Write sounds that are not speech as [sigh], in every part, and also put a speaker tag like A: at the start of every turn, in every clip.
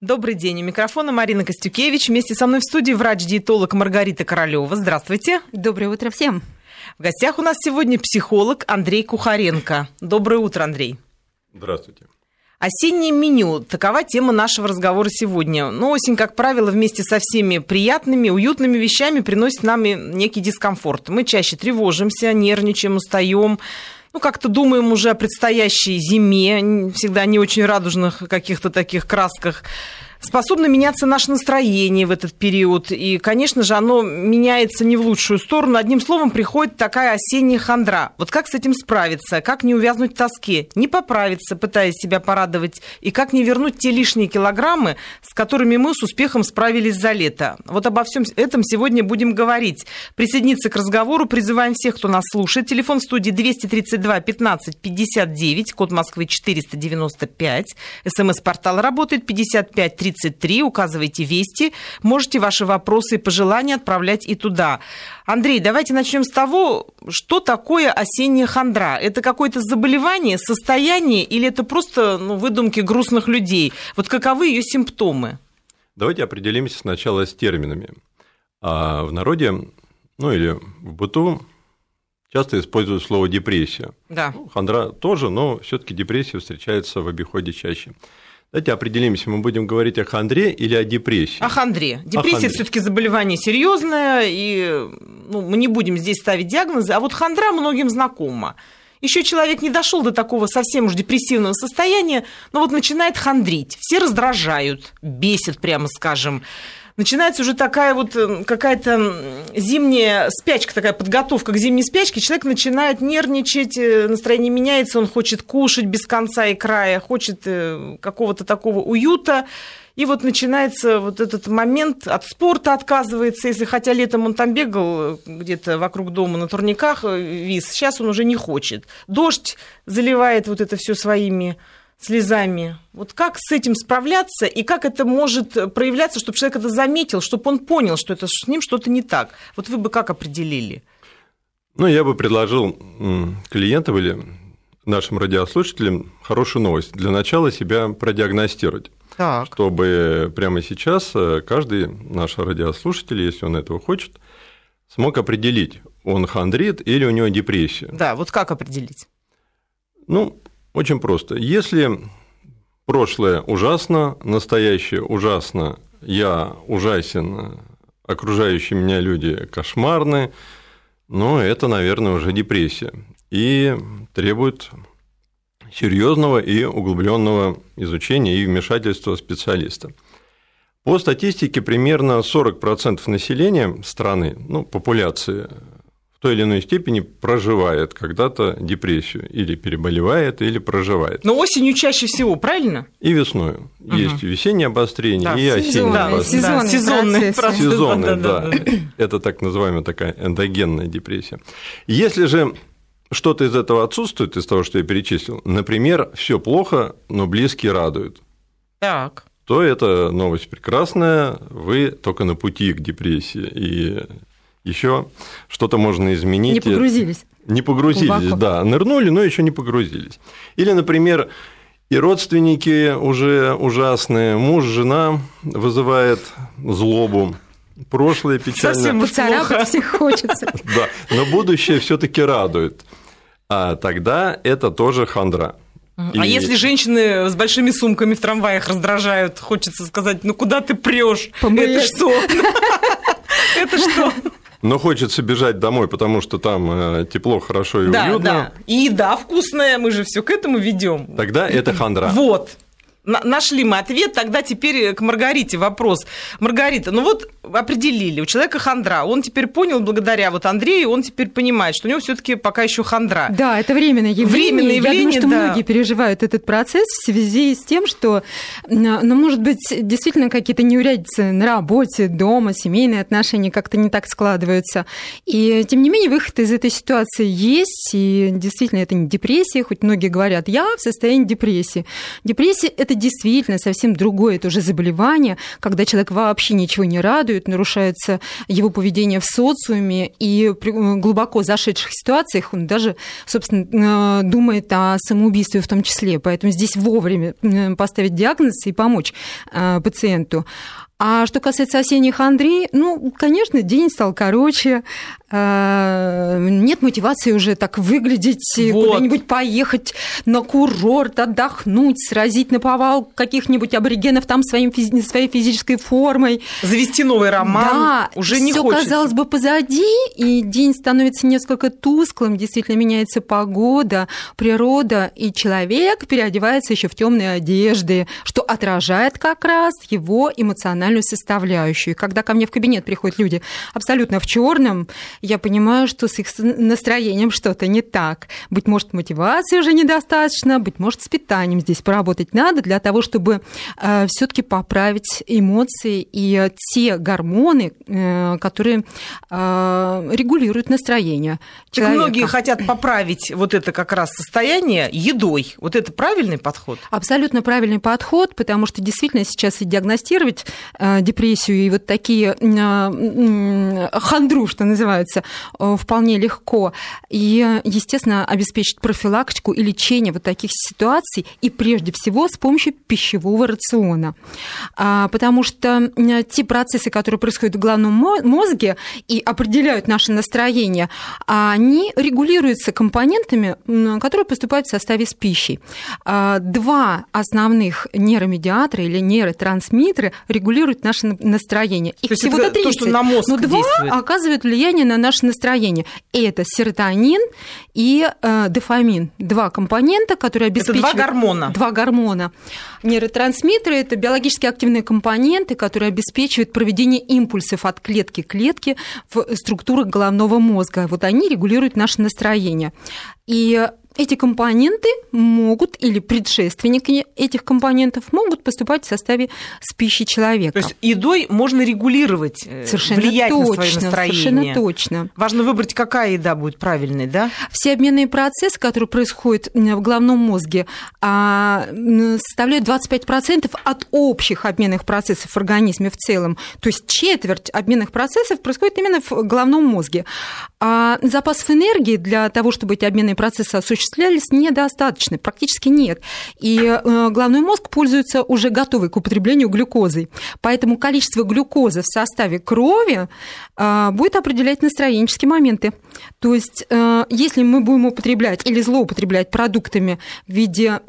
A: Добрый день. У микрофона Марина Костюкевич. Вместе со мной в студии врач-диетолог Маргарита Королева. Здравствуйте.
B: Доброе утро всем.
A: В гостях у нас сегодня психолог Андрей Кухаренко. Доброе утро, Андрей.
C: Здравствуйте.
A: Осеннее меню – такова тема нашего разговора сегодня. Но осень, как правило, вместе со всеми приятными, уютными вещами приносит нам и некий дискомфорт. Мы чаще тревожимся, нервничаем, устаем, ну, как-то думаем уже о предстоящей зиме, всегда не очень радужных каких-то таких красках способно меняться наше настроение в этот период. И, конечно же, оно меняется не в лучшую сторону. Одним словом, приходит такая осенняя хандра. Вот как с этим справиться? Как не увязнуть в тоске? Не поправиться, пытаясь себя порадовать? И как не вернуть те лишние килограммы, с которыми мы с успехом справились за лето? Вот обо всем этом сегодня будем говорить. Присоединиться к разговору призываем всех, кто нас слушает. Телефон в студии 232 15 59, код Москвы 495. СМС-портал работает 55 30 33, указывайте «Вести». Можете ваши вопросы и пожелания отправлять и туда. Андрей, давайте начнем с того, что такое осенняя хандра. Это какое-то заболевание, состояние или это просто ну, выдумки грустных людей? Вот каковы ее симптомы?
C: Давайте определимся сначала с терминами. А в народе, ну или в быту, часто используют слово депрессия.
A: Да.
C: Ну, хандра тоже, но все-таки депрессия встречается в обиходе чаще. Давайте определимся, мы будем говорить о хандре или о депрессии.
A: О хандре. Депрессия все-таки заболевание серьезное, и ну, мы не будем здесь ставить диагнозы, а вот хандра многим знакома. Еще человек не дошел до такого совсем уж депрессивного состояния, но вот начинает хандрить. Все раздражают, бесит, прямо скажем начинается уже такая вот э, какая-то зимняя спячка, такая подготовка к зимней спячке. Человек начинает нервничать, э, настроение меняется, он хочет кушать без конца и края, хочет э, какого-то такого уюта. И вот начинается вот этот момент, от спорта отказывается, если хотя летом он там бегал где-то вокруг дома на турниках, вис, сейчас он уже не хочет. Дождь заливает вот это все своими слезами. Вот как с этим справляться и как это может проявляться, чтобы человек это заметил, чтобы он понял, что это с ним что-то не так? Вот вы бы как определили?
C: Ну, я бы предложил клиентам или нашим радиослушателям хорошую новость. Для начала себя продиагностировать. Так. Чтобы прямо сейчас э, каждый наш радиослушатель, если он этого хочет, смог определить, он хандрит или у него депрессия.
A: Да, вот как определить?
C: Ну, очень просто. Если прошлое ужасно, настоящее ужасно, я ужасен, окружающие меня люди кошмарны, но это, наверное, уже депрессия. И требует серьезного и углубленного изучения и вмешательства специалиста. По статистике, примерно 40% населения страны, ну, популяции той или иной степени проживает когда-то депрессию, или переболевает, или проживает.
A: Но осенью чаще всего, правильно?
C: И весной. Угу. Есть весеннее обострение да, и осеннее да, обострение.
A: Сезонные,
C: да, сезонные, да, да, да. Это так называемая такая эндогенная депрессия. Если же что-то из этого отсутствует, из того, что я перечислил, например, все плохо, но близкие радуют.
A: Так
C: то это новость прекрасная, вы только на пути к депрессии, и еще что-то можно изменить.
B: Не погрузились.
C: Не погрузились, Глубоко. да. Нырнули, но еще не погрузились. Или, например, и родственники уже ужасные, муж, жена вызывает злобу, прошлое печально.
B: Совсем плохо. всех хочется. [laughs]
C: Да, но будущее все таки радует. А тогда это тоже хандра.
A: А и... если женщины с большими сумками в трамваях раздражают, хочется сказать, ну куда ты прешь? [laughs] Это что? Это что?
C: Но хочется бежать домой, потому что там э, тепло, хорошо и
A: да,
C: уютно.
A: Да. И еда вкусная, мы же все к этому ведем.
C: Тогда это хандра.
A: Вот. Нашли мы ответ, тогда теперь к Маргарите вопрос. Маргарита, ну вот определили, у человека хандра, он теперь понял, благодаря вот Андрею, он теперь понимает, что у него все таки пока еще хандра.
B: Да, это временное явление. Временное явление, Я думаю, что да. многие переживают этот процесс в связи с тем, что, ну, может быть, действительно какие-то неурядицы на работе, дома, семейные отношения как-то не так складываются. И, тем не менее, выход из этой ситуации есть, и действительно это не депрессия, хоть многие говорят, я в состоянии депрессии. Депрессия – это действительно совсем другое тоже заболевание, когда человек вообще ничего не радует, нарушается его поведение в социуме, и при глубоко зашедших ситуациях он даже, собственно, думает о самоубийстве в том числе. Поэтому здесь вовремя поставить диагноз и помочь э, пациенту. А что касается осенних Андрей, ну, конечно, день стал короче, нет мотивации уже так выглядеть, вот. куда-нибудь поехать на курорт, отдохнуть, сразить на повал каких-нибудь аборигенов там своим, своей физической формой.
A: Завести новый роман да, уже не
B: всё,
A: хочется.
B: казалось бы, позади, и день становится несколько тусклым, действительно меняется погода, природа, и человек переодевается еще в темные одежды, что отражает как раз его эмоциональную составляющую. когда ко мне в кабинет приходят люди абсолютно в черном, я понимаю, что с их настроением что-то не так. Быть может, мотивации уже недостаточно, быть может, с питанием здесь поработать надо для того, чтобы э, все-таки поправить эмоции и те гормоны, э, которые э, регулируют настроение.
A: Так многие хотят поправить вот это как раз состояние едой. Вот это правильный подход?
B: Абсолютно правильный подход, потому что действительно сейчас и диагностировать Э, депрессию и вот такие э, хандру, что называется, э, вполне легко. И, естественно, обеспечить профилактику и лечение вот таких ситуаций, и прежде всего с помощью пищевого рациона. А, потому что те процессы, которые происходят в головном мозге и определяют наше настроение, они регулируются компонентами, которые поступают в составе с пищей. А, два основных нейромедиатора или нейротрансмиттеры регулируют наше настроение.
A: Их всего-то 30, то, что на мозг
B: но два
A: действует.
B: оказывают влияние на наше настроение. Это серотонин и э, дофамин. Два компонента, которые обеспечивают...
A: Это два гормона.
B: Два гормона. Нейротрансмиттеры – это биологически активные компоненты, которые обеспечивают проведение импульсов от клетки к клетке в структурах головного мозга. Вот они регулируют наше настроение. И эти компоненты могут, или предшественники этих компонентов могут поступать в составе с пищей человека.
A: То есть едой можно регулировать, э, совершенно влиять точно, на свое настроение.
B: Совершенно точно.
A: Важно выбрать, какая еда будет правильной, да?
B: Все обменные процессы, которые происходят в головном мозге, а, составляют 25% от общих обменных процессов в организме в целом. То есть четверть обменных процессов происходит именно в головном мозге. А запасов энергии для того, чтобы эти обменные процессы осуществлять, осуществлялись недостаточно, практически нет. И э, головной мозг пользуется уже готовой к употреблению глюкозой. Поэтому количество глюкозы в составе крови э, будет определять настроенческие моменты. То есть, э, если мы будем употреблять или злоупотреблять продуктами в виде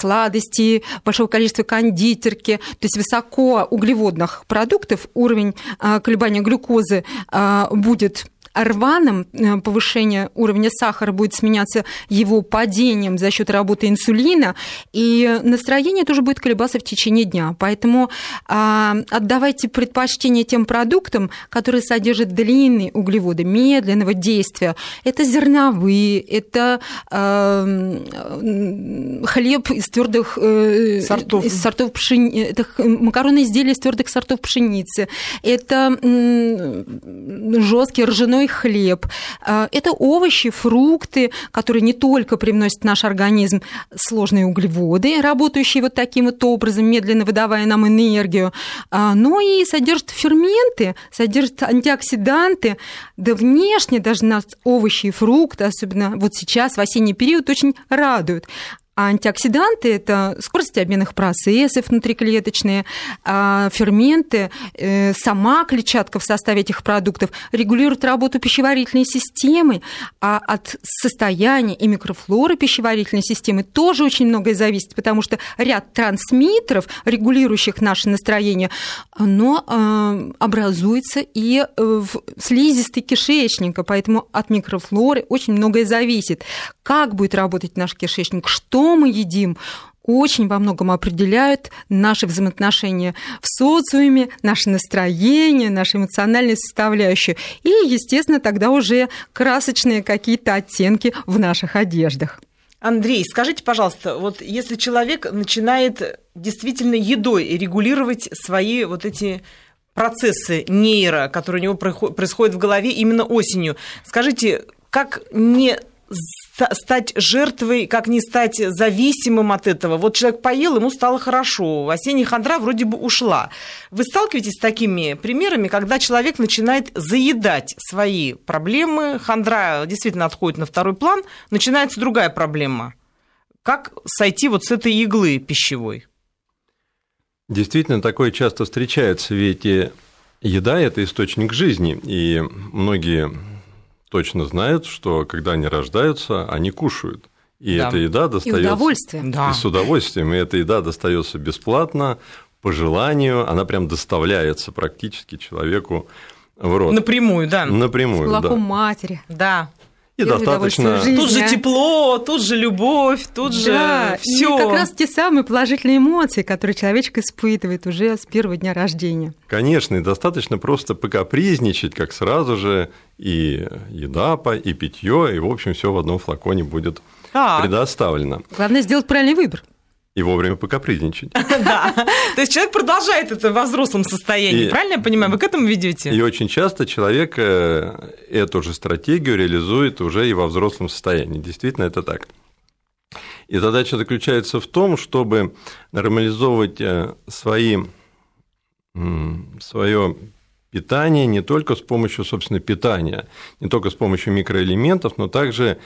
B: сладостей, большого количества кондитерки, то есть высоко углеводных продуктов, уровень колебания глюкозы будет рваным, э, повышение уровня сахара будет сменяться его падением за счет работы инсулина, и настроение тоже будет колебаться в течение дня. Поэтому а, отдавайте предпочтение тем продуктам, которые содержат длинные углеводы, медленного действия. Это зерновые, это а, хлеб из твердых э, сортов, из сортов пшени... это макаронные изделия из твердых сортов пшеницы, это жесткий ржаной хлеб. А, это овощи, фрукты, которые не только привносят в наш организм сложные углеводы, работающие вот таким вот образом, медленно выдавая нам энергию, а, но и содержат ферменты, содержат антиоксиданты. Да внешне даже нас овощи и фрукты, особенно вот сейчас, в осенний период, очень радуют. А антиоксиданты – это скорость обменных процессов внутриклеточные, а ферменты, э, сама клетчатка в составе этих продуктов регулирует работу пищеварительной системы, а от состояния и микрофлоры пищеварительной системы тоже очень многое зависит, потому что ряд трансмиттеров, регулирующих наше настроение, оно э, образуется и в слизистой кишечника, поэтому от микрофлоры очень многое зависит. Как будет работать наш кишечник, что мы едим, очень во многом определяют наши взаимоотношения в социуме, наше настроение, нашу эмоциональную составляющую. И, естественно, тогда уже красочные какие-то оттенки в наших одеждах.
A: Андрей, скажите, пожалуйста, вот если человек начинает действительно едой регулировать свои вот эти процессы нейро, которые у него происходят в голове именно осенью, скажите, как не стать жертвой, как не стать зависимым от этого. Вот человек поел, ему стало хорошо, осенняя хандра вроде бы ушла. Вы сталкиваетесь с такими примерами, когда человек начинает заедать свои проблемы, хандра действительно отходит на второй план, начинается другая проблема. Как сойти вот с этой иглы пищевой?
C: Действительно, такое часто встречается, ведь еда – это источник жизни, и многие точно знают, что когда они рождаются, они кушают. И да. эта еда достается... И
B: удовольствие.
C: Да. И с удовольствием. И эта еда достается бесплатно, по желанию, она прям доставляется практически человеку в рот.
A: Напрямую, да.
C: Напрямую,
B: С молоком
C: да.
B: матери.
A: Да.
C: И достаточно.
A: Жизни, тут же а? тепло, тут же любовь, тут да, же все.
B: И как раз те самые положительные эмоции, которые человечек испытывает уже с первого дня рождения.
C: Конечно, и достаточно просто покапризничать, как сразу же и еда, и питье, и в общем все в одном флаконе будет так. предоставлено.
B: Главное сделать правильный выбор
C: и вовремя покапризничать. [laughs]
A: Да. То есть человек продолжает это во взрослом состоянии, правильно я понимаю? Вы к этому ведете?
C: И очень часто человек э, эту же стратегию реализует уже и во взрослом состоянии. Действительно, это так. И задача заключается в том, чтобы нормализовывать э, свои, свое питание не только с помощью, собственно, питания, не только с помощью микроэлементов, но также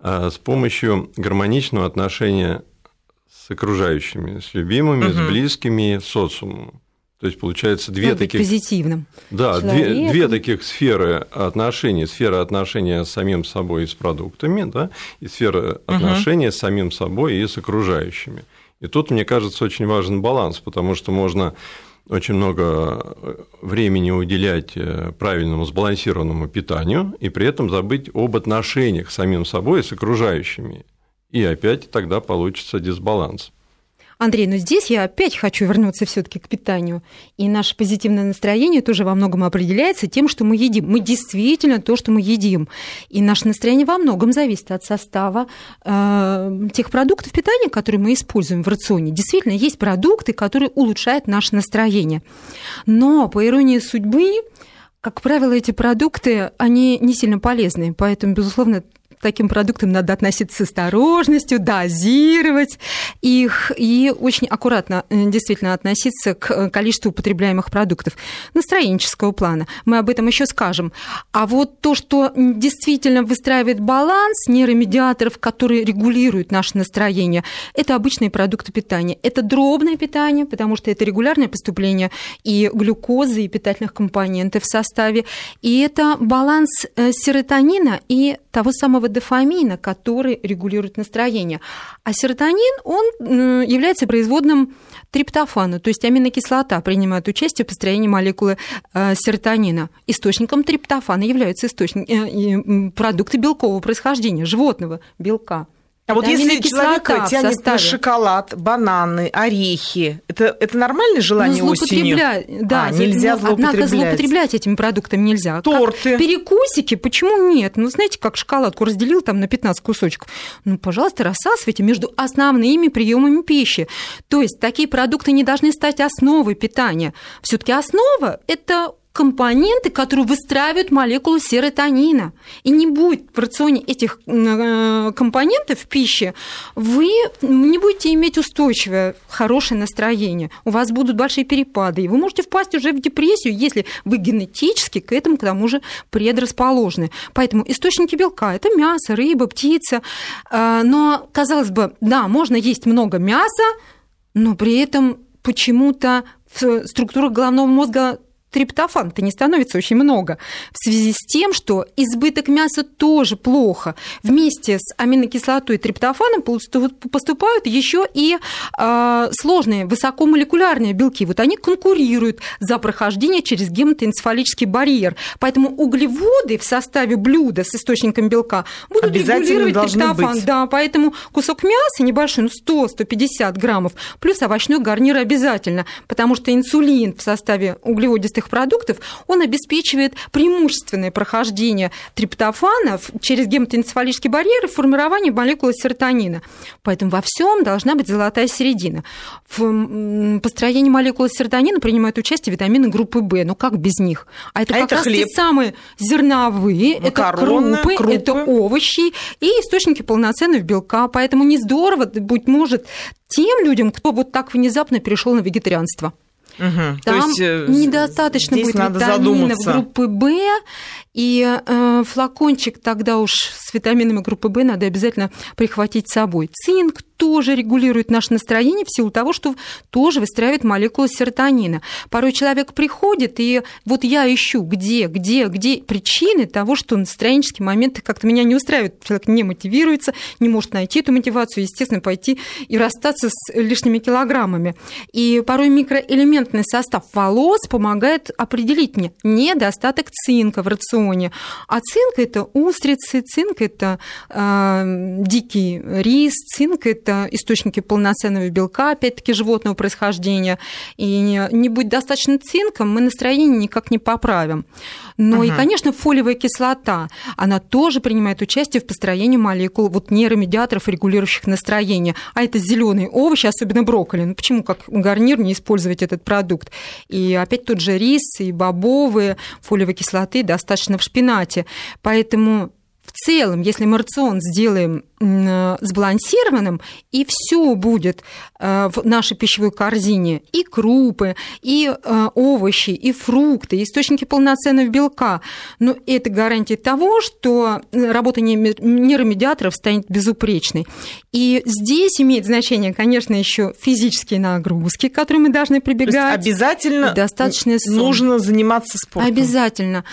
C: э, с помощью гармоничного отношения с окружающими, с любимыми, угу. с близкими, с социумом. То есть получается две таких
B: позитивным.
C: Да, две, две таких сферы отношений: сфера отношения с самим собой и с продуктами, да, и сфера угу. отношения с самим собой и с окружающими. И тут, мне кажется, очень важен баланс, потому что можно очень много времени уделять э, правильному сбалансированному питанию и при этом забыть об отношениях с самим собой и с окружающими и опять тогда получится дисбаланс.
B: Андрей, но здесь я опять хочу вернуться все-таки к питанию. И наше позитивное настроение тоже во многом определяется тем, что мы едим. Мы действительно то, что мы едим. И наше настроение во многом зависит от состава э, тех продуктов питания, которые мы используем в рационе. Действительно, есть продукты, которые улучшают наше настроение. Но, по иронии судьбы, как правило, эти продукты, они не сильно полезны. Поэтому, безусловно, таким продуктам надо относиться с осторожностью, дозировать их и очень аккуратно э, действительно относиться к э, количеству употребляемых продуктов настроенческого плана. Мы об этом еще скажем. А вот то, что действительно выстраивает баланс нейромедиаторов, которые регулируют наше настроение, это обычные продукты питания. Это дробное питание, потому что это регулярное поступление и глюкозы, и питательных компонентов в составе. И это баланс э, серотонина и того самого дофамина, который регулирует настроение. А серотонин, он является производным триптофана, то есть аминокислота принимает участие в построении молекулы э, серотонина. Источником триптофана являются источник, э, продукты белкового происхождения, животного белка.
A: А вот если человек тянет на шоколад, бананы, орехи, это, это нормальное желание ну, осенью?
B: Да, а, нельзя злоупотреблять. Однако злоупотреблять этими продуктами нельзя.
A: Торты.
B: Как перекусики, почему нет? Ну, знаете, как шоколадку разделил там на 15 кусочков. Ну, пожалуйста, рассасывайте между основными приемами пищи. То есть такие продукты не должны стать основой питания. все таки основа – это компоненты, которые выстраивают молекулу серотонина. И не будет в рационе этих э, компонентов в пище, вы не будете иметь устойчивое, хорошее настроение. У вас будут большие перепады, и вы можете впасть уже в депрессию, если вы генетически к этому, к тому же, предрасположены. Поэтому источники белка – это мясо, рыба, птица. Э, но, казалось бы, да, можно есть много мяса, но при этом почему-то в структурах головного мозга триптофана-то не становится очень много. В связи с тем, что избыток мяса тоже плохо. Вместе с аминокислотой и триптофаном поступают еще и э, сложные высокомолекулярные белки. Вот они конкурируют за прохождение через гематоэнцефалический барьер. Поэтому углеводы в составе блюда с источником белка будут регулировать триптофан. Быть. Да, поэтому кусок мяса небольшой, ну 100-150 граммов, плюс овощной гарнир обязательно, потому что инсулин в составе углеводистых этих продуктов, он обеспечивает преимущественное прохождение триптофана через гематоэнцефалический барьер и формирование молекулы серотонина. Поэтому во всем должна быть золотая середина. В построении молекулы серотонина принимают участие витамины группы В. Ну как без них? А это а как это раз хлеб. те самые зерновые, Макароны, это крупы, крупы, это овощи и источники полноценного белка. Поэтому не здорово, быть может, тем людям, кто вот так внезапно перешел на вегетарианство. Угу. Там есть, э, недостаточно будет витаминов группы В, и э, флакончик тогда уж с витаминами группы В надо обязательно прихватить с собой. Цинк тоже регулирует наше настроение в силу того, что тоже выстраивает молекулу серотонина. Порой человек приходит, и вот я ищу, где, где, где причины того, что настроенческие моменты как-то меня не устраивают. Человек не мотивируется, не может найти эту мотивацию, естественно, пойти и расстаться с лишними килограммами. И порой микроэлементный состав волос помогает определить мне недостаток цинка в рационе. А цинк – это устрицы, цинк – это э, дикий рис, цинк – это источники полноценного белка, опять-таки животного происхождения. И не, не будет достаточно цинка, мы настроение никак не поправим. Но угу. и, конечно, фолиевая кислота, она тоже принимает участие в построении молекул вот нейромедиаторов, регулирующих настроение. А это зеленые овощи, особенно брокколи. Ну почему как гарнир не использовать этот продукт? И опять тот же рис и бобовые, фолиевой кислоты достаточно в шпинате. Поэтому в целом, если мы рацион сделаем Э, сбалансированным, и все будет э, в нашей пищевой корзине. И крупы, и э, овощи, и фрукты, и источники полноценного белка. Но это гарантия того, что работа нейромедиаторов станет безупречной. И здесь имеет значение, конечно, еще физические нагрузки, к которым мы должны прибегать.
A: обязательно достаточно нужно заниматься спортом.
B: Обязательно.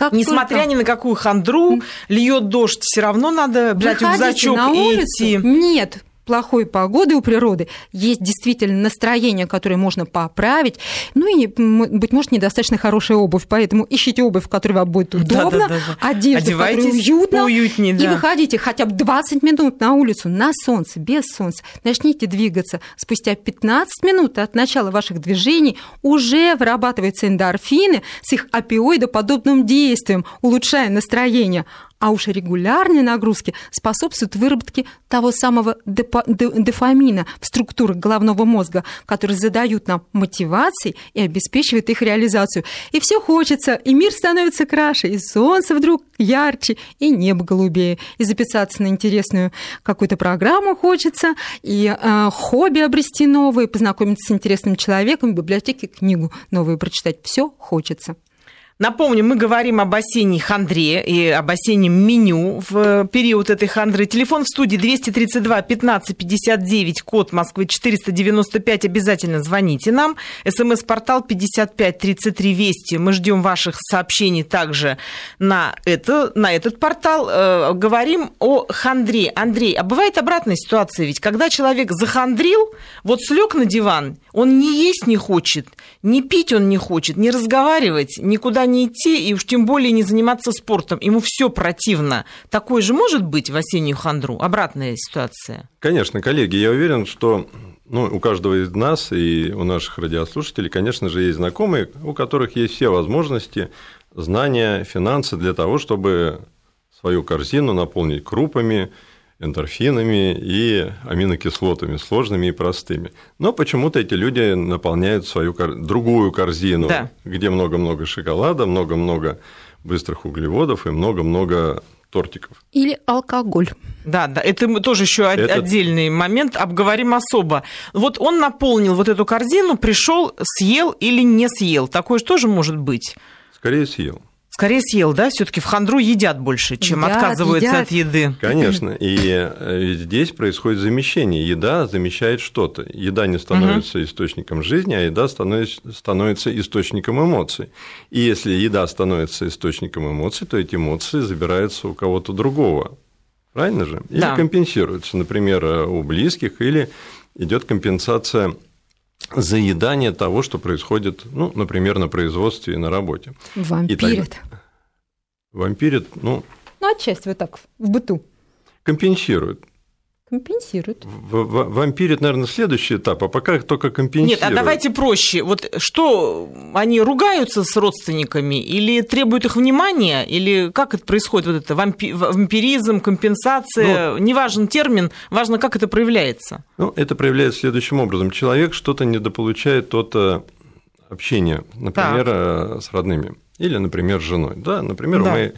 A: Как Несмотря только... ни на какую хандру, льет дождь, все равно надо брать Выходите рюкзачок на улицу? и идти.
B: Нет, плохой погоды у природы, есть действительно настроение, которое можно поправить, ну и, быть может, недостаточно хорошая обувь, поэтому ищите обувь, в которой вам будет удобно, да, да, да, одежду, в которой уютно, уютнее, и выходите хотя бы 20 минут на улицу, на солнце, без солнца, начните двигаться. Спустя 15 минут от начала ваших движений. Уже вырабатываются эндорфины с их опиоидоподобным действием, улучшая настроение а уж регулярные нагрузки способствуют выработке того самого дофамина в структурах головного мозга, которые задают нам мотивации и обеспечивают их реализацию. И все хочется, и мир становится краше, и солнце вдруг ярче, и небо голубее, и записаться на интересную какую-то программу хочется, и э, хобби обрести новые, познакомиться с интересным человеком, в библиотеке книгу новую прочитать. Все хочется.
A: Напомню, мы говорим об осенней хандре и об осеннем меню в период этой хандры. Телефон в студии 232 15 59, код Москвы 495. Обязательно звоните нам. СМС-портал 55 33 Вести. Мы ждем ваших сообщений также на, это, на этот портал. Э, говорим о хандре. Андрей, а бывает обратная ситуация ведь, когда человек захандрил, вот слег на диван, он не есть не хочет, не пить он не хочет, не разговаривать, никуда не идти и уж тем более не заниматься спортом. Ему все противно. Такое же может быть в осеннюю хандру? Обратная ситуация.
C: Конечно, коллеги, я уверен, что ну, у каждого из нас и у наших радиослушателей, конечно же, есть знакомые, у которых есть все возможности, знания, финансы для того, чтобы свою корзину наполнить крупами, эндорфинами и аминокислотами, сложными и простыми. Но почему-то эти люди наполняют свою другую корзину, да. где много-много шоколада, много-много быстрых углеводов и много-много тортиков.
B: Или алкоголь.
A: Да, да, это мы тоже еще это... отдельный момент, обговорим особо. Вот он наполнил вот эту корзину, пришел, съел или не съел. Такое же тоже может быть.
C: Скорее съел.
A: Скорее съел, да? Все-таки в хандру едят больше, чем едят, отказываются едят. от еды.
C: Конечно. И э, здесь происходит замещение. Еда замещает что-то. Еда не становится угу. источником жизни, а еда становится, становится источником эмоций. И если еда становится источником эмоций, то эти эмоции забираются у кого-то другого. Правильно же? Или да. компенсируются, например, у близких, или идет компенсация заедание того, что происходит, ну, например, на производстве и на работе.
B: Вампирит.
C: Тогда... Вампирит, ну...
B: Ну, отчасти вот так, в быту.
C: Компенсирует.
B: Компенсирует.
C: Вампирит, наверное, следующий этап, а пока только компенсирует.
A: Нет, а давайте проще. Вот что, они ругаются с родственниками или требуют их внимания, или как это происходит, вот это вампи- вампиризм, компенсация, ну, неважен термин, важно, как это проявляется.
C: Ну, это проявляется следующим образом. Человек что-то недополучает от э, общения, например, так. Э, с родными, или, например, с женой. Да, например, да. мы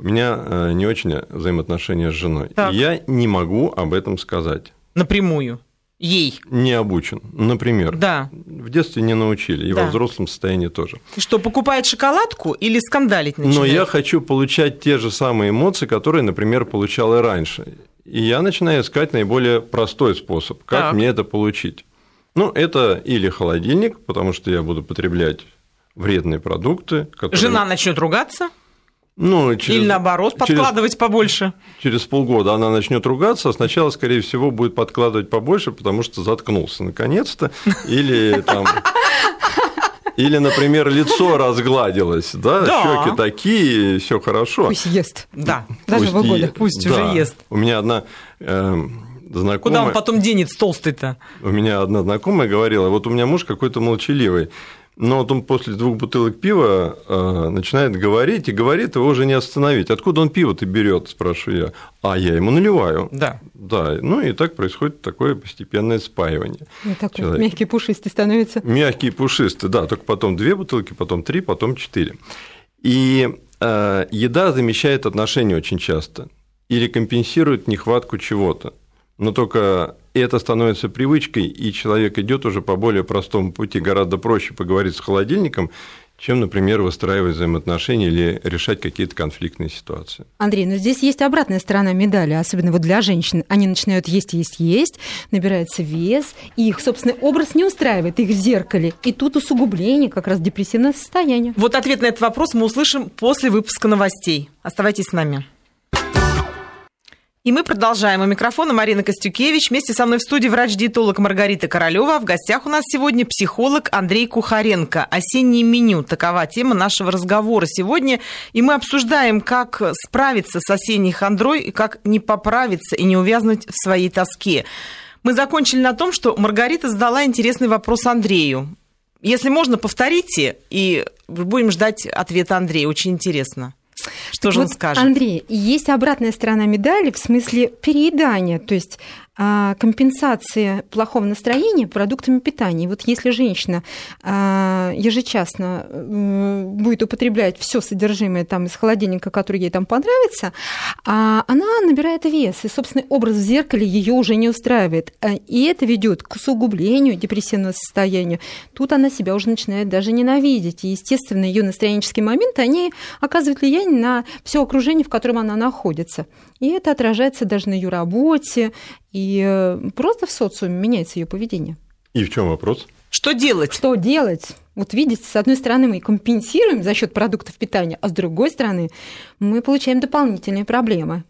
C: у меня э, не очень взаимоотношения с женой. Так. Я не могу об этом сказать.
A: Напрямую. Ей.
C: Не обучен, например.
A: Да.
C: В детстве не научили, и да. во взрослом состоянии тоже.
A: Что, покупает шоколадку или скандалить начинает?
C: Но я хочу получать те же самые эмоции, которые, например, получал и раньше. И я начинаю искать наиболее простой способ, как так. мне это получить. Ну, это или холодильник, потому что я буду потреблять вредные продукты.
A: Которые... Жена начнет ругаться?
C: Ну, через,
A: Или наоборот, подкладывать через, побольше.
C: Через полгода она начнет ругаться, а сначала, скорее всего, будет подкладывать побольше, потому что заткнулся наконец-то. [laughs] Или там. Или, например, лицо разгладилось, да, да. щеки такие, все хорошо.
B: Пусть ест.
A: Да, даже в года. Пусть да. уже ест.
C: У меня одна э, знакомая...
A: Куда он потом денет толстый-то?
C: У меня одна знакомая говорила, вот у меня муж какой-то молчаливый. Но вот он после двух бутылок пива э, начинает говорить, и говорит, его уже не остановить. Откуда он пиво-то берет, спрашиваю я. А я ему наливаю.
A: Да.
C: Да, ну и так происходит такое постепенное спаивание.
B: И такой человека. мягкий пушистый становится.
C: Мягкий пушистый, да, только потом две бутылки, потом три, потом четыре. И э, еда замещает отношения очень часто или компенсирует нехватку чего-то. Но только это становится привычкой, и человек идет уже по более простому пути. Гораздо проще поговорить с холодильником, чем, например, выстраивать взаимоотношения или решать какие-то конфликтные ситуации.
B: Андрей, но здесь есть обратная сторона медали, особенно вот для женщин. Они начинают есть, есть, есть, набирается вес, и их собственный образ не устраивает их в зеркале. И тут усугубление как раз депрессивное состояние.
A: Вот ответ на этот вопрос мы услышим после выпуска новостей. Оставайтесь с нами. И мы продолжаем. У микрофона Марина Костюкевич. Вместе со мной в студии врач-диетолог Маргарита Королева. В гостях у нас сегодня психолог Андрей Кухаренко. Осеннее меню. Такова тема нашего разговора сегодня. И мы обсуждаем, как справиться с осенней хандрой и как не поправиться и не увязнуть в своей тоске. Мы закончили на том, что Маргарита задала интересный вопрос Андрею. Если можно, повторите, и будем ждать ответа Андрея. Очень интересно. Что так же вот, он скажет?
B: Андрей, есть обратная сторона медали в смысле переедания. То есть компенсации плохого настроения продуктами питания. вот если женщина а, ежечасно будет употреблять все содержимое там из холодильника, которое ей там понравится, а, она набирает вес, и собственный образ в зеркале ее уже не устраивает. И это ведет к усугублению депрессивного состояния. Тут она себя уже начинает даже ненавидеть. И, естественно, ее настроенческие моменты, они оказывают влияние на все окружение, в котором она находится. И это отражается даже на ее работе, э, просто в социуме меняется ее поведение.
C: И в чем вопрос?
A: Что делать?
B: Что делать? Вот видите, с одной стороны мы компенсируем за счет продуктов питания, а с другой стороны мы получаем дополнительные проблемы.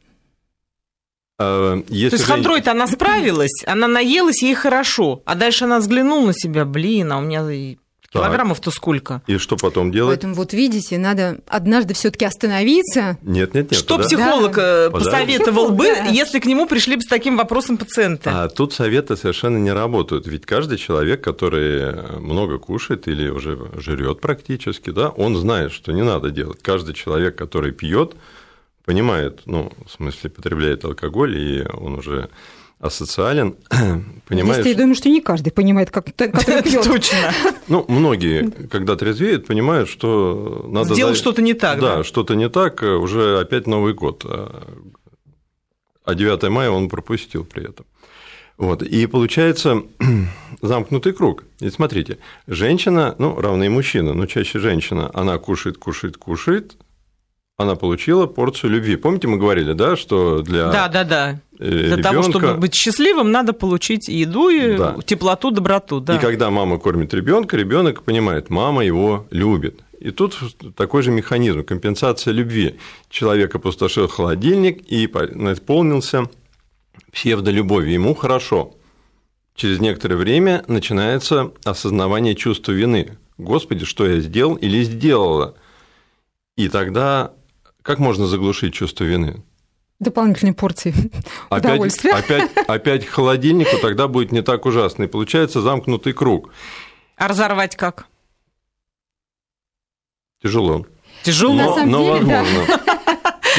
A: А, если То есть хандрой-то она справилась, она наелась, ей хорошо, а дальше она взглянула на себя, блин, а у меня Килограммов-то сколько?
C: И что потом делать?
B: Поэтому вот видите, надо однажды все-таки остановиться.
C: Нет, нет, нет.
A: Что туда... психолог да. Э, посоветовал бы, да. если к нему пришли бы с таким вопросом пациенты?
C: А тут советы совершенно не работают. Ведь каждый человек, который много кушает или уже жрет практически, да, он знает, что не надо делать. Каждый человек, который пьет, понимает, ну, в смысле, потребляет алкоголь, и он уже асоциален, [clears throat]
B: понимаешь... Здесь я думаю, что не каждый понимает, как который [laughs] пьет.
A: Точно.
C: Ну, многие, когда трезвеют, понимают, что надо...
A: Сделать что-то не так,
C: да? Да, что-то не так, уже опять Новый год. А 9 мая он пропустил при этом. Вот. И получается [clears throat] замкнутый круг. И смотрите, женщина, ну, равно и мужчина, но чаще женщина, она кушает, кушает, кушает, она получила порцию любви. Помните, мы говорили, да, что для
A: да, да, да. Для ребенка... того, чтобы быть счастливым, надо получить еду и да. теплоту, доброту. Да.
C: И когда мама кормит ребенка, ребенок понимает, мама его любит. И тут такой же механизм компенсация любви. Человек опустошил холодильник и наполнился псевдолюбовью. Ему хорошо. Через некоторое время начинается осознавание чувства вины. Господи, что я сделал или сделала? И тогда как можно заглушить чувство вины?
B: дополнительной порции
C: опять, удовольствия. Опять, опять к холодильнику, тогда будет не так ужасно. И получается замкнутый круг.
A: А разорвать как?
C: Тяжело.
A: Тяжело,
C: но,
A: на
C: но деле, возможно. Да.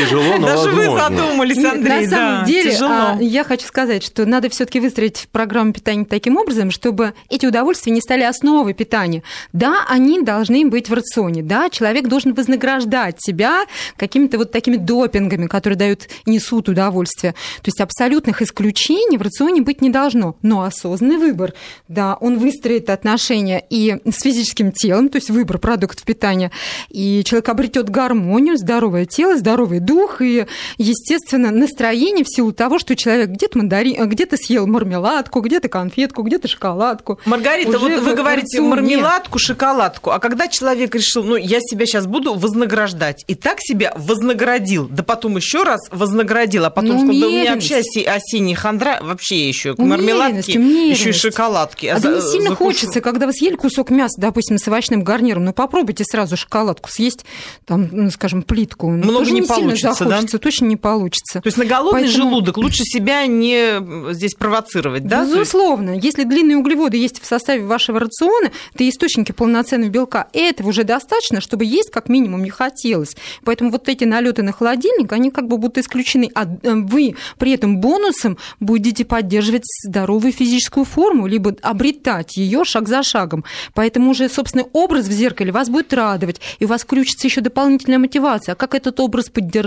C: Тяжело, но
A: Даже
C: возможно.
A: вы задумались, Андрей.
B: На самом
A: да,
B: деле,
A: тяжело.
B: А, я хочу сказать, что надо все-таки выстроить программу питания таким образом, чтобы эти удовольствия не стали основой питания. Да, они должны быть в рационе. Да, человек должен вознаграждать себя какими-то вот такими допингами, которые дают, несут удовольствие. То есть абсолютных исключений в рационе быть не должно. Но осознанный выбор, да, он выстроит отношения и с физическим телом, то есть выбор продуктов питания, и человек обретет гармонию, здоровое тело, здоровый дух и, естественно, настроение в силу того, что человек где-то мандарин, где-то съел мармеладку, где-то конфетку, где-то шоколадку.
A: Маргарита, вот вы говорите мармеладку, шоколадку, а когда человек решил, ну, я себя сейчас буду вознаграждать, и так себя вознаградил, да потом еще раз вознаградил, а потом
B: ну,
A: сказал, да у меня вообще осенний хандра, вообще еще к мармеладке, еще и шоколадки.
B: А, а да не сильно закушу. хочется, когда вы съели кусок мяса, допустим, с овощным гарниром, ну, попробуйте сразу шоколадку съесть, там, ну, скажем, плитку.
A: Много
B: Тоже
A: не,
B: не
A: получится,
B: сильно захочется,
A: да?
B: точно не получится.
A: То есть на голодный Поэтому... желудок лучше себя не здесь провоцировать, да?
B: Безусловно. Есть... Если длинные углеводы есть в составе вашего рациона, это источники полноценного белка, этого уже достаточно, чтобы есть как минимум не хотелось. Поэтому вот эти налеты на холодильник, они как бы будут исключены. А вы при этом бонусом будете поддерживать здоровую физическую форму, либо обретать ее шаг за шагом. Поэтому уже, собственно, образ в зеркале вас будет радовать, и у вас включится еще дополнительная мотивация. А как этот образ поддержать,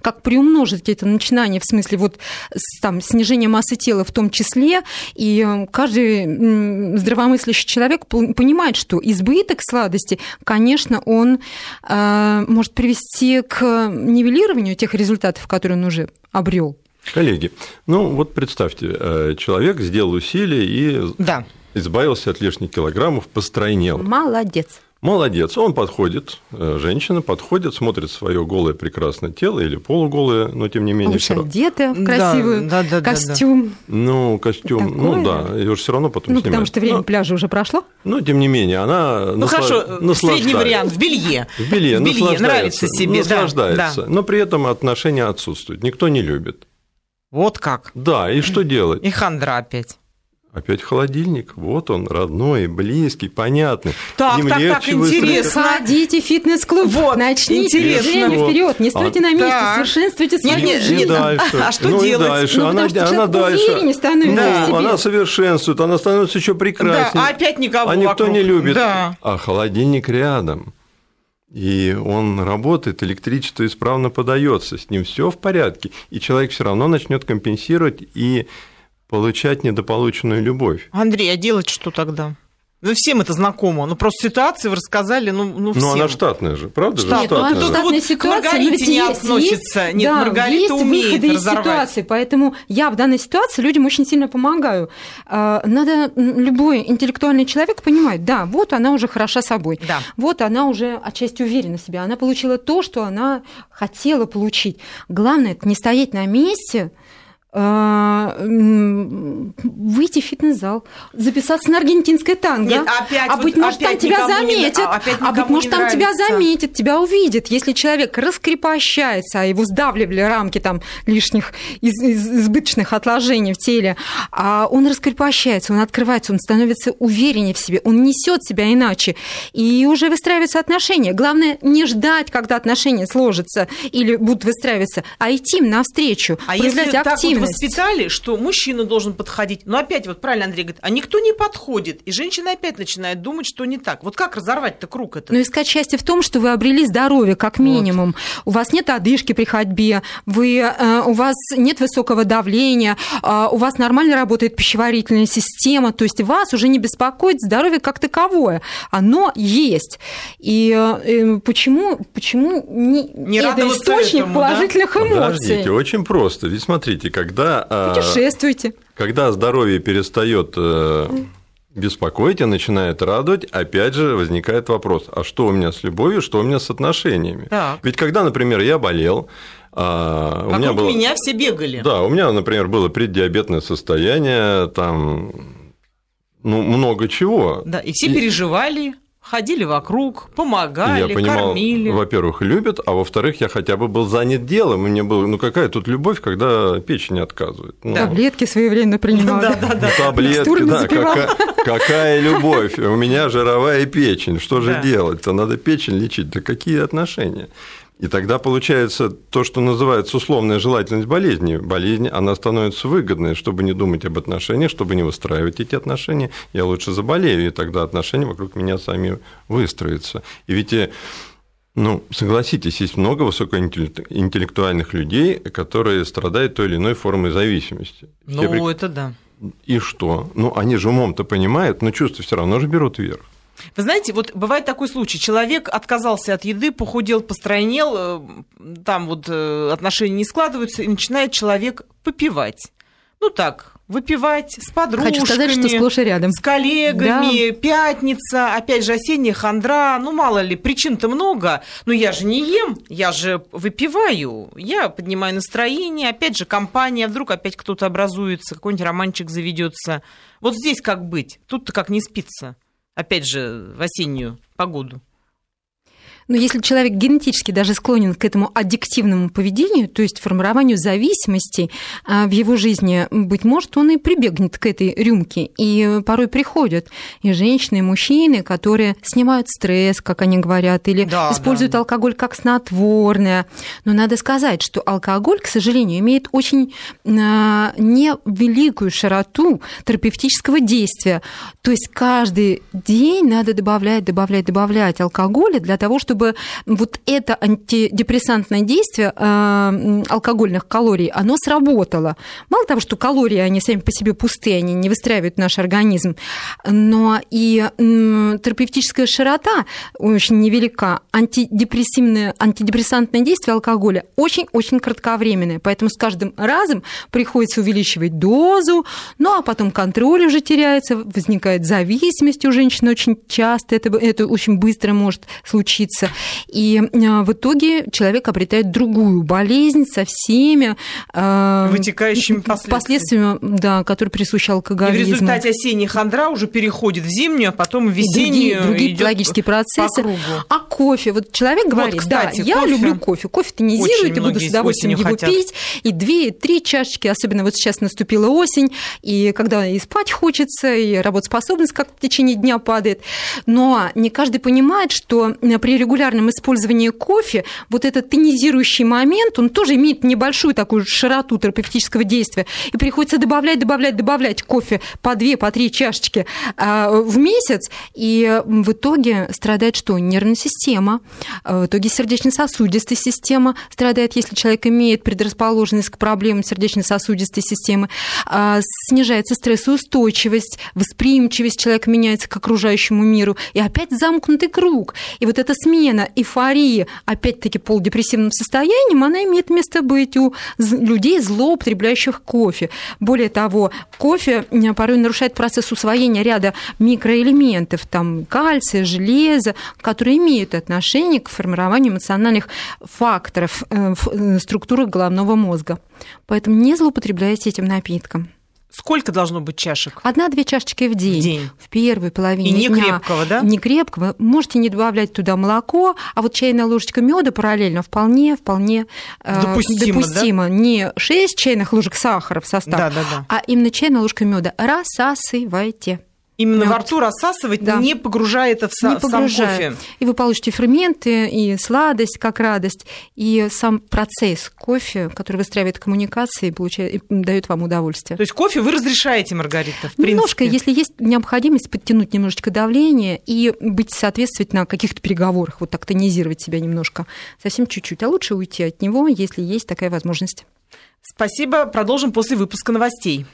B: как приумножить это начинание в смысле вот там, снижения массы тела в том числе. И каждый здравомыслящий человек понимает, что избыток сладости, конечно, он э, может привести к нивелированию тех результатов, которые он уже обрел.
C: Коллеги, ну вот представьте, человек сделал усилие и
A: да.
C: избавился от лишних килограммов, постройнел.
B: Молодец.
C: Молодец. Он подходит, женщина подходит, смотрит свое голое прекрасное тело или полуголое, но тем не менее.
B: Лучше одетая в красивый
A: да, да, да,
B: костюм.
C: Да, да. Ну, костюм, Такое? ну да, ее же все равно потом
B: Ну,
C: снимать.
B: потому что время
C: но,
B: пляжа уже прошло.
C: Но тем не менее, она
A: Ну хорошо, средний вариант в белье.
C: В белье,
A: в белье нравится себе.
C: Наслаждается.
A: Да,
C: но при этом отношения отсутствуют. Никто не любит.
A: Вот как.
C: Да, и что делать?
A: И хандра опять.
C: Опять холодильник. Вот он, родной, близкий, понятный.
A: Так,
C: Им
A: так,
C: легче
A: так, интересно.
B: Ходите в фитнес-клуб.
A: Вот,
B: Начните
A: интересно.
B: движение вперед. Не стойте
C: А,
B: на месте,
A: так.
B: совершенствуйте свою
A: Не, не,
B: жизнь.
A: не,
C: И дальше.
A: А что
C: ну,
A: делать?
C: И дальше.
B: Ну,
C: она,
B: потому что
C: она дальше.
B: становится
C: Ну,
B: в себе.
C: она совершенствует, она становится еще прекраснее.
A: Да, а опять никого
C: А никто
A: вокруг.
C: не любит.
A: Да.
C: А холодильник рядом. И он работает, электричество исправно подается, с ним все в порядке. И человек все равно начнет компенсировать и получать недополученную любовь.
A: Андрей, а делать что тогда? Ну, всем это знакомо. Ну, просто ситуации вы рассказали, ну, ну всем.
C: Ну, она штатная же, правда
B: Нет,
C: же?
B: ну, она
C: Штатная.
B: штатная
A: вот
B: ситуация,
A: к Маргарите
B: ведь
A: не
B: есть,
A: относится.
B: есть,
A: Нет,
B: да,
A: Маргарита
B: есть
A: умеет
B: выходы из
A: разорвать.
B: ситуации, поэтому я в данной ситуации людям очень сильно помогаю. А, Надо, любой интеллектуальный человек понимает, да, вот она уже хороша собой,
A: Да.
B: вот она уже отчасти уверена в себе, она получила то, что она хотела получить. Главное, это не стоять на месте, выйти в фитнес-зал, записаться на аргентинское танго.
A: Нет, опять
B: а
A: вот-
B: быть может, там тебя
A: никому не-
B: заметят.
A: а опять
B: а быть может, там тебя
A: нравится.
B: заметят, тебя увидят. Если человек раскрепощается, а его сдавливали рамки там лишних из- из- избыточных отложений в теле, а он раскрепощается, он открывается, он становится увереннее в себе, он несет себя иначе. И уже выстраиваются отношения. Главное не ждать, когда отношения сложатся или будут выстраиваться, а идти им навстречу,
A: А
B: проявлять
A: вот
B: активность.
A: Воспитали, что мужчина должен подходить, но опять вот правильно Андрей говорит, а никто не подходит, и женщина опять начинает думать, что не так. Вот как разорвать-то круг этот?
B: Но искать счастье в том, что вы обрели здоровье, как минимум. У вас нет одышки при ходьбе, вы, э, у вас нет высокого давления, э, у вас нормально работает пищеварительная система, то есть вас уже не беспокоит здоровье как таковое. Оно есть. И э, почему, почему не,
A: Не
B: это источник
A: этому, да?
B: положительных эмоций?
C: Подождите, очень просто. Ведь смотрите, когда, а,
B: Путешествуйте.
C: когда здоровье перестает э, беспокоить и начинает радовать, опять же возникает вопрос, а что у меня с любовью, что у меня с отношениями?
A: Так.
C: Ведь когда, например, я болел, а, у меня было...
A: меня все бегали.
C: Да, у меня, например, было преддиабетное состояние, там, ну, много чего.
A: Да, и все переживали. Ходили вокруг, помогали,
C: я понимал,
A: кормили.
C: Во-первых, любят, а во-вторых, я хотя бы был занят делом. И мне было, ну какая тут любовь, когда печень отказывает. Ну,
B: Таблетки своевременно принимал. Да, да,
C: да. Таблетки, да. Какая, какая любовь? У меня жировая печень. Что же делать-то? Надо печень лечить. Да какие отношения? И тогда получается то, что называется условная желательность болезни. Болезнь, она становится выгодной, чтобы не думать об отношениях, чтобы не выстраивать эти отношения. Я лучше заболею, и тогда отношения вокруг меня сами выстроятся. И ведь э, ну, согласитесь, есть много высокоинтеллектуальных людей, которые страдают той или иной формой зависимости.
A: Ну, Все... это да.
C: И что? Ну, они же умом-то понимают, но чувства все равно же берут вверх.
A: Вы знаете, вот бывает такой случай. Человек отказался от еды, похудел, постройнел, э, там вот э, отношения не складываются, и начинает человек попивать. Ну так, выпивать с подружками.
B: Хочу сказать, что сплошь и рядом.
A: С коллегами, да. пятница, опять же осенняя хандра. Ну, мало ли, причин-то много. Но я же не ем, я же выпиваю. Я поднимаю настроение, опять же компания, вдруг опять кто-то образуется, какой-нибудь романчик заведется. Вот здесь как быть? Тут-то как не спится опять же, в осеннюю погоду.
B: Но если человек генетически даже склонен к этому аддиктивному поведению, то есть формированию зависимостей а, в его жизни, быть может, он и прибегнет к этой рюмке. И порой приходят и женщины, и мужчины, которые снимают стресс, как они говорят, или да, используют да. алкоголь как снотворное. Но надо сказать, что алкоголь, к сожалению, имеет очень а, невеликую широту терапевтического действия. То есть каждый день надо добавлять, добавлять, добавлять алкоголя для того, чтобы чтобы вот это антидепрессантное действие э, алкогольных калорий, оно сработало. Мало того, что калории, они сами по себе пустые, они не выстраивают наш организм, но и терапевтическая широта очень невелика. Антидепрессивное, антидепрессантное действие алкоголя очень-очень кратковременное, поэтому с каждым разом приходится увеличивать дозу, ну а потом контроль уже теряется, возникает зависимость у женщин очень часто, это, это очень быстро может случиться. И э, в итоге человек обретает другую болезнь со всеми
A: э, вытекающими последствиями, последствиями
B: да, которые присущи алкоголизму.
A: И в результате осенняя хандра уже переходит в зимнюю, а потом в весеннюю.
B: Другие, другие биологические процессы. А кофе? Вот человек говорит, вот, кстати, да, я люблю кофе. Кофе тонизирует, и буду с удовольствием его хотят. пить. И две, и три чашечки, особенно вот сейчас наступила осень, и когда и спать хочется, и работоспособность как в течение дня падает. Но не каждый понимает, что при регулярном использовании кофе вот этот тонизирующий момент, он тоже имеет небольшую такую широту терапевтического действия. И приходится добавлять, добавлять, добавлять кофе по две, по три чашечки а, в месяц. И в итоге страдает что? Нервная система. А, в итоге сердечно-сосудистая система страдает, если человек имеет предрасположенность к проблемам сердечно-сосудистой системы. А, снижается стрессоустойчивость, восприимчивость человека меняется к окружающему миру. И опять замкнутый круг. И вот эта смена смена эйфории, опять-таки, полудепрессивным состоянием, она имеет место быть у людей, злоупотребляющих кофе. Более того, кофе порой нарушает процесс усвоения ряда микроэлементов, там кальция, железа, которые имеют отношение к формированию эмоциональных факторов э, в э, структурах головного мозга. Поэтому не злоупотребляйте этим напитком.
A: Сколько должно быть чашек?
B: Одна-две чашечки в день. В день. В первой половине
A: И не
B: дня.
A: крепкого, да?
B: Не крепкого. Можете не добавлять туда молоко, а вот чайная ложечка меда параллельно вполне, вполне
A: э, допустимо.
B: допустимо.
A: Да?
B: Не 6 чайных ложек сахара в состав, да, да, да. а именно чайная ложка меда. Рассасывайте.
A: Именно во рту рассасывать, да. не погружая это в, не в сам кофе.
B: И вы получите ферменты, и сладость, как радость, и сам процесс кофе, который выстраивает коммуникации, получает, и дает вам удовольствие.
A: То есть кофе вы разрешаете, Маргарита, в
B: Немножко,
A: принципе?
B: если есть необходимость подтянуть немножечко давление и быть соответствовать на каких-то переговорах, вот так тонизировать себя немножко, совсем чуть-чуть. А лучше уйти от него, если есть такая возможность.
A: Спасибо. Продолжим после выпуска новостей.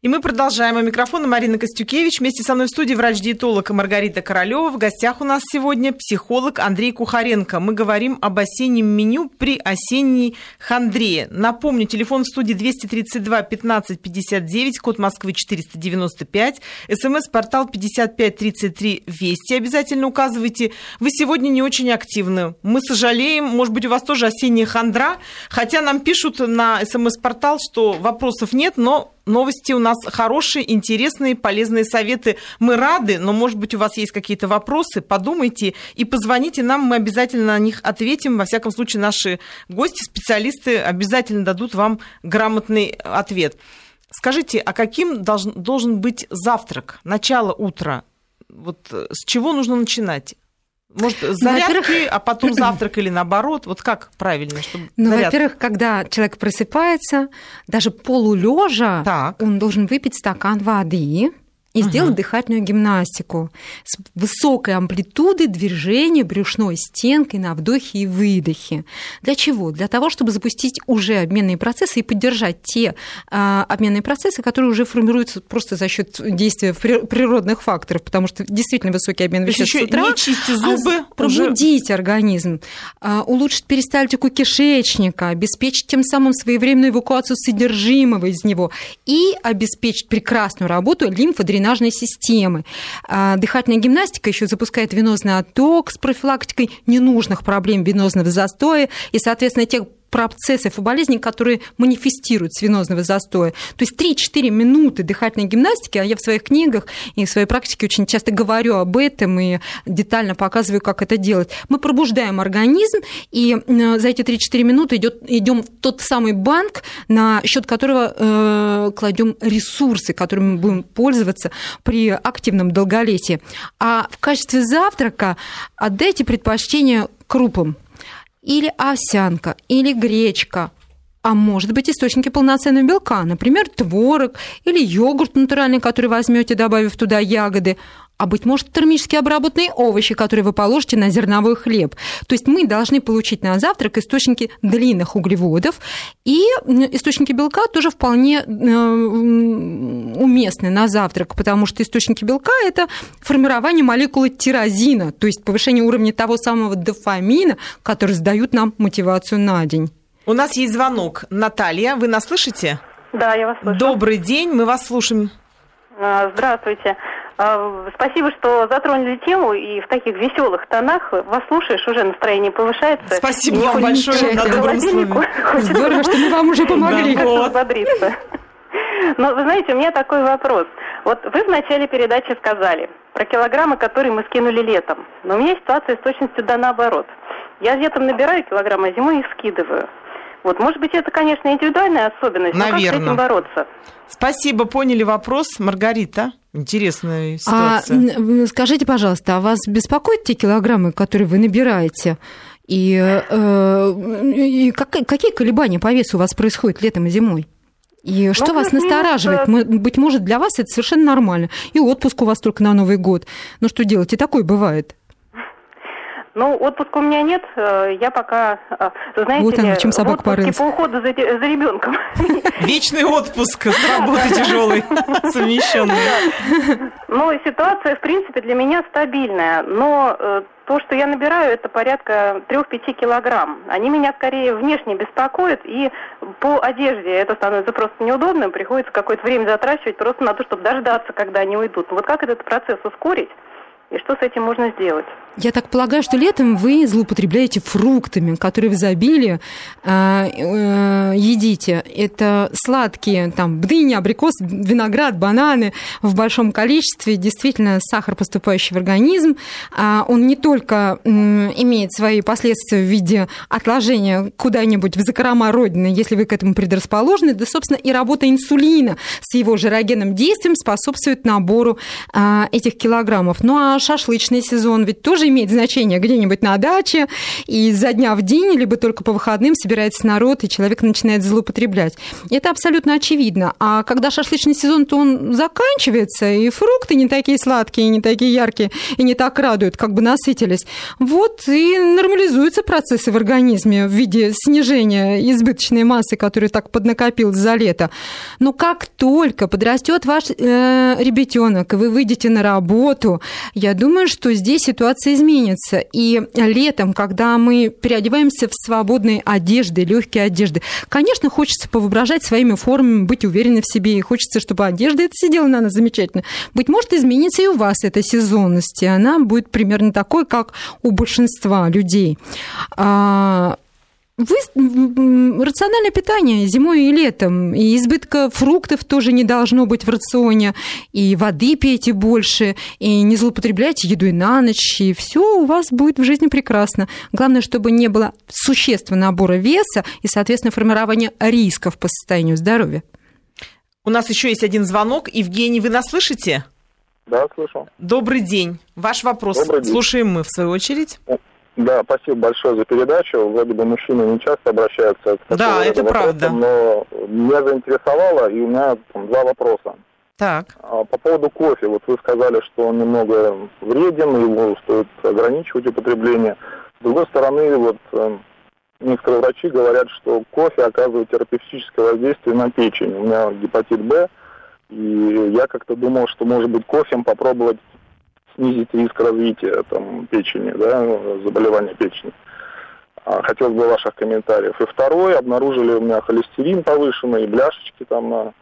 A: И мы продолжаем. У микрофона Марина Костюкевич. Вместе со мной в студии врач-диетолог Маргарита Королева. В гостях у нас сегодня психолог Андрей Кухаренко. Мы говорим об осеннем меню при осенней хандре. Напомню, телефон в студии 232 15 59, код Москвы 495, смс-портал 5533 Вести. Обязательно указывайте. Вы сегодня не очень активны. Мы сожалеем. Может быть, у вас тоже осенняя хандра. Хотя нам пишут на смс-портал, что вопросов нет, но новости у нас хорошие, интересные, полезные советы. Мы рады, но, может быть, у вас есть какие-то вопросы, подумайте и позвоните нам, мы обязательно на них ответим. Во всяком случае, наши гости, специалисты обязательно дадут вам грамотный ответ. Скажите, а каким должен, быть завтрак, начало утра? Вот э, с чего нужно начинать? Может, ну, зарядки, а потом [clears throat] завтрак или наоборот? Вот как правильно?
B: Чтобы ну, во-первых, когда человек просыпается, даже полулежа, он должен выпить стакан воды и угу. сделать дыхательную гимнастику с высокой амплитудой движения брюшной стенкой на вдохе и выдохе. Для чего? Для того, чтобы запустить уже обменные процессы и поддержать те а, обменные процессы, которые уже формируются просто за счет действия природных факторов, потому что действительно высокий обмен веществ с утра.
A: Не чисти зубы,
B: а пробудить уже... организм, а, улучшить перистальтику кишечника, обеспечить тем самым своевременную эвакуацию содержимого из него и обеспечить прекрасную работу лимфодренажной дренажной системы. А, дыхательная гимнастика еще запускает венозный отток с профилактикой ненужных проблем венозного застоя и, соответственно, тех процессов и болезней, которые манифестируют с застоя. То есть 3-4 минуты дыхательной гимнастики, а я в своих книгах и в своей практике очень часто говорю об этом и детально показываю, как это делать. Мы пробуждаем организм, и э, за эти 3-4 минуты идем в тот самый банк, на счет которого э, кладем ресурсы, которыми мы будем пользоваться при активном долголетии. А в качестве завтрака отдайте предпочтение крупам или овсянка, или гречка, а может быть источники полноценного белка, например, творог или йогурт натуральный, который возьмете, добавив туда ягоды, а быть может термически обработанные овощи, которые вы положите на зерновой хлеб. То есть мы должны получить на завтрак источники длинных углеводов, и источники белка тоже вполне э, уместны на завтрак, потому что источники белка – это формирование молекулы тирозина, то есть повышение уровня того самого дофамина, который сдают нам мотивацию на день.
A: У нас есть звонок. Наталья, вы нас слышите?
D: Да, я вас слышу.
A: Добрый день, мы вас слушаем.
D: А, здравствуйте. А, спасибо, что затронули тему, и в таких веселых тонах вас слушаешь, уже настроение повышается.
A: Спасибо вам большое
B: на добром Здорово, что мы вам уже помогли.
D: Да, вот. Но вы знаете, у меня такой вопрос. Вот вы в начале передачи сказали про килограммы, которые мы скинули летом. Но у меня ситуация с точностью да наоборот. Я летом набираю килограммы, а зимой их скидываю. Вот, может быть, это, конечно, индивидуальная особенность,
A: Наверное. но как с
D: этим бороться?
A: Спасибо, поняли вопрос. Маргарита, интересная а, ситуация.
B: А, скажите, пожалуйста, а вас беспокоят те килограммы, которые вы набираете? И, э, и как, какие колебания по весу у вас происходят летом и зимой? И что ну, вас настораживает? Мы, быть может, для вас это совершенно нормально. И отпуск у вас только на Новый год. Ну что делать? И такое бывает.
D: Ну, отпуска у меня нет. Э, я пока, э, знаете вот ли, чем собак в отпуске по уходу за, за ребенком. [laughs]
A: Вечный отпуск с работы тяжелый, [laughs] совмещенный.
D: Ну, ситуация, в принципе, для меня стабильная. Но э, то, что я набираю, это порядка 3-5 килограмм. Они меня скорее внешне беспокоят, и по одежде это становится просто неудобным. Приходится какое-то время затрачивать просто на то, чтобы дождаться, когда они уйдут. Вот как этот процесс ускорить? И что с этим можно сделать?
B: Я так полагаю, что летом вы злоупотребляете фруктами, которые в изобилии э, э, едите. Это сладкие, там, дыни, абрикос, виноград, бананы в большом количестве. Действительно, сахар, поступающий в организм, э, он не только имеет свои последствия в виде отложения куда-нибудь в закрома родины, если вы к этому предрасположены, да, собственно, и работа инсулина с его жирогенным действием способствует набору э, этих килограммов. Ну а шашлычный сезон ведь тоже имеет значение где-нибудь на даче, и за дня в день, либо только по выходным собирается народ, и человек начинает злоупотреблять. Это абсолютно очевидно. А когда шашлычный сезон, то он заканчивается, и фрукты не такие сладкие, не такие яркие, и не так радуют, как бы насытились. Вот и нормализуются процессы в организме в виде снижения избыточной массы, которая так поднакопилась за лето. Но как только подрастет ваш э, ребятенок, и вы выйдете на работу, я думаю, что здесь ситуация изменится. И летом, когда мы переодеваемся в свободные одежды, легкие одежды, конечно, хочется повоображать своими формами, быть уверенной в себе, и хочется, чтобы одежда это сидела на нас замечательно. Быть может, изменится и у вас эта сезонность, и она будет примерно такой, как у большинства людей. Вы, рациональное питание зимой и летом, и избытка фруктов тоже не должно быть в рационе, и воды пейте больше, и не злоупотребляйте едой на ночь, и все у вас будет в жизни прекрасно. Главное, чтобы не было существенного набора веса и, соответственно, формирования рисков по состоянию здоровья.
A: У нас еще есть один звонок. Евгений, вы нас слышите?
E: Да, слышу.
A: Добрый день. Ваш вопрос Добрый день. слушаем мы, в свою очередь.
E: Да, спасибо большое за передачу. Вроде бы мужчины не часто обращаются к
A: Да, это правда.
E: Но меня заинтересовало, и у меня там, два вопроса.
A: Так.
E: А, по поводу кофе. Вот вы сказали, что он немного вреден, его стоит ограничивать употребление. С другой стороны, вот э, некоторые врачи говорят, что кофе оказывает терапевтическое воздействие на печень. У меня гепатит Б, и я как-то думал, что, может быть, кофем попробовать снизить риск развития там, печени, да, заболевания печени. А, хотелось бы ваших комментариев. И второе, обнаружили у меня холестерин повышенный, бляшечки там на,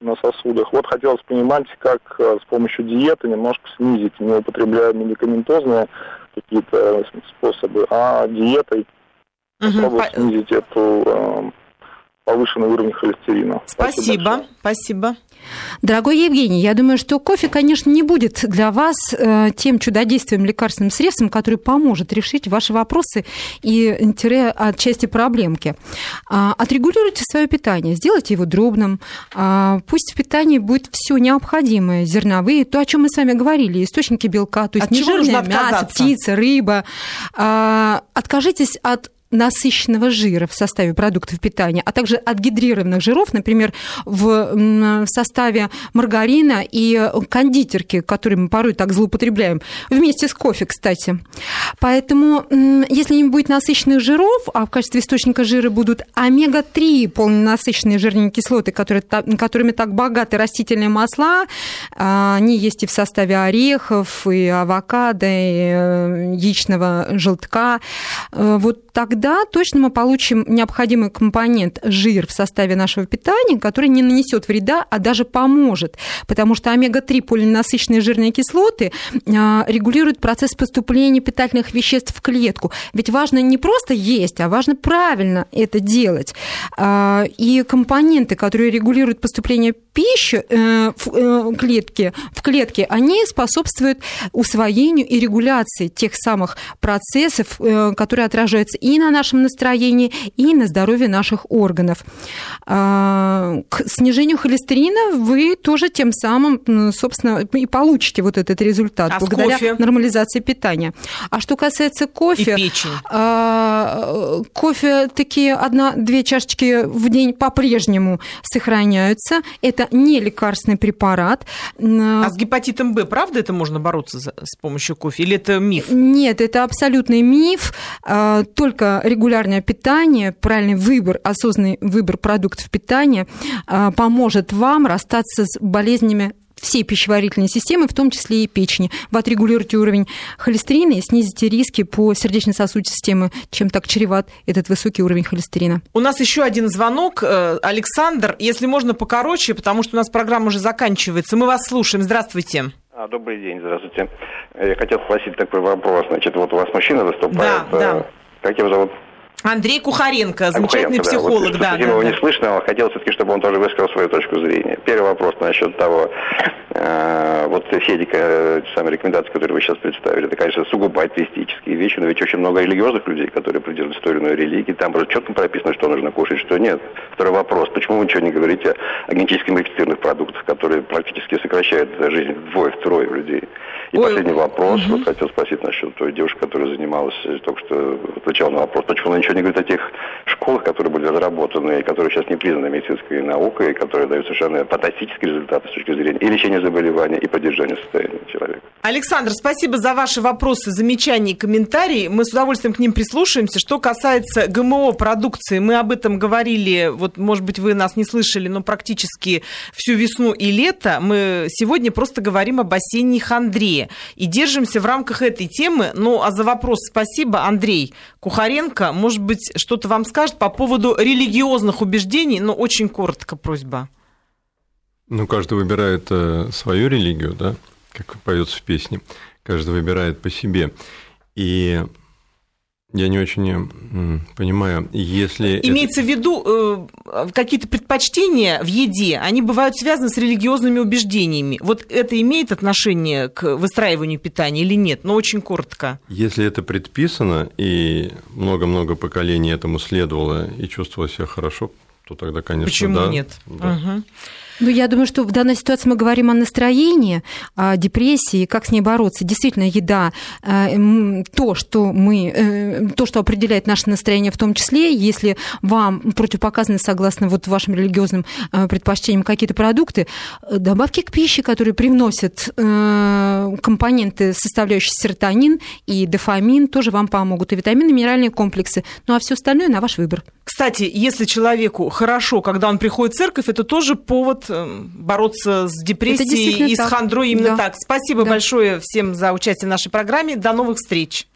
E: на сосудах. Вот хотелось понимать, как а, с помощью диеты немножко снизить, не употребляя медикаментозные какие-то способы, а диетой угу, попробовать снизить эту а, повышенный уровень холестерина.
A: Спасибо, спасибо. спасибо.
B: Дорогой Евгений, я думаю, что кофе, конечно, не будет для вас э, тем чудодействием лекарственным средством, который поможет решить ваши вопросы и тире отчасти проблемки. А, отрегулируйте свое питание, сделайте его дробным. А, пусть в питании будет все необходимое, зерновые, то, о чем мы с вами говорили, источники белка, то есть нежирное мясо, птица, рыба. А, откажитесь от насыщенного жира в составе продуктов питания, а также от гидрированных жиров, например, в составе маргарина и кондитерки, которые мы порой так злоупотребляем, вместе с кофе, кстати. Поэтому, если не будет насыщенных жиров, а в качестве источника жира будут омега-3 полненасыщенные жирные кислоты, которые, которыми так богаты растительные масла, а, они есть и в составе орехов, и авокадо, и э, яичного желтка, э, вот тогда тогда точно мы получим необходимый компонент жир в составе нашего питания, который не нанесет вреда, а даже поможет. Потому что омега-3 полиненасыщенные жирные кислоты а, регулируют процесс поступления питательных веществ в клетку. Ведь важно не просто есть, а важно правильно это делать. А, и компоненты, которые регулируют поступление пищи э, в э, клетке, в клетке, они способствуют усвоению и регуляции тех самых процессов, э, которые отражаются и на на нашем настроении и на здоровье наших органов. А, к снижению холестерина вы тоже тем самым, собственно, и получите вот этот результат
A: а
B: благодаря
A: кофе?
B: нормализации питания. А что касается кофе...
A: И печень.
B: А, кофе такие одна-две чашечки в день по-прежнему сохраняются. Это не лекарственный препарат.
A: А с гепатитом Б, правда, это можно бороться с помощью кофе? Или это миф?
B: Нет, это абсолютный миф. А, только регулярное питание, правильный выбор, осознанный выбор продуктов питания а, поможет вам расстаться с болезнями всей пищеварительной системы, в том числе и печени. Вы отрегулируете уровень холестерина и снизите риски по сердечно-сосудистой системе, чем так чреват этот высокий уровень холестерина.
A: У нас еще один звонок. Э, Александр, если можно покороче, потому что у нас программа уже заканчивается. Мы вас слушаем. Здравствуйте.
F: А, добрый день, здравствуйте. Я хотел спросить такой вопрос. Значит, вот у вас мужчина выступает.
A: Да, да.
F: Как его зовут?
A: Андрей Кухаренко, замечательный
F: Кухаренко,
A: психолог,
F: да. Вот, да, да, его да. не слышно, но хотел все-таки, чтобы он тоже высказал свою точку зрения. Первый вопрос насчет того, э, вот все эти э, самые рекомендации, которые вы сейчас представили, это, конечно, сугубо атеистические вещи, но ведь очень много религиозных людей, которые придерживаются той или иной религии, там просто четко прописано, что нужно кушать, что нет. Второй вопрос, почему вы ничего не говорите о генетически модифицированных продуктах, которые практически сокращают жизнь вдвое-втрое людей? И Ой. последний вопрос. Угу. Вот хотел спросить насчет той девушки, которая занималась, э, только что отвечала на вопрос, почему она ничего не говорит о тех школах, которые были разработаны, и которые сейчас не признаны медицинской наукой, и которые дают совершенно фантастические результаты с точки зрения и лечения заболевания, и поддержания состояния человека.
A: Александр, спасибо за ваши вопросы, замечания и комментарии. Мы с удовольствием к ним прислушаемся. Что касается ГМО продукции, мы об этом говорили, вот, может быть, вы нас не слышали, но практически всю весну и лето. Мы сегодня просто говорим об осенней хандре. России. И держимся в рамках этой темы. Ну, а за вопрос спасибо, Андрей Кухаренко. Может быть, что-то вам скажет по поводу религиозных убеждений, но очень коротко просьба.
C: Ну, каждый выбирает э, свою религию, да, как поется в песне. Каждый выбирает по себе. И Я не очень понимаю, если...
A: Имеется это... в виду э, какие-то предпочтения в еде, они бывают связаны с религиозными убеждениями. Вот это имеет отношение к выстраиванию питания или нет? Но очень коротко.
C: Если это предписано, и много-много поколений этому следовало и чувствовало себя хорошо, то тогда, конечно,
A: Почему
C: да.
A: нет?
C: Да.
A: Угу.
B: Ну, я думаю, что в данной ситуации мы говорим о настроении, о депрессии, как с ней бороться. Действительно, еда э, то, что мы, э, то, что определяет наше настроение в том числе, если вам противопоказаны, согласно вот вашим религиозным э, предпочтениям, какие-то продукты, добавки к пище, которые привносят компоненты, составляющие серотонин и дофамин, тоже вам помогут. И витамины, минеральные комплексы. Ну, а все остальное на ваш выбор.
A: Кстати, если человеку хорошо, когда он приходит в церковь, это тоже повод бороться с депрессией и так. с хандрой именно да. так. Спасибо да. большое всем за участие в нашей программе. До новых встреч.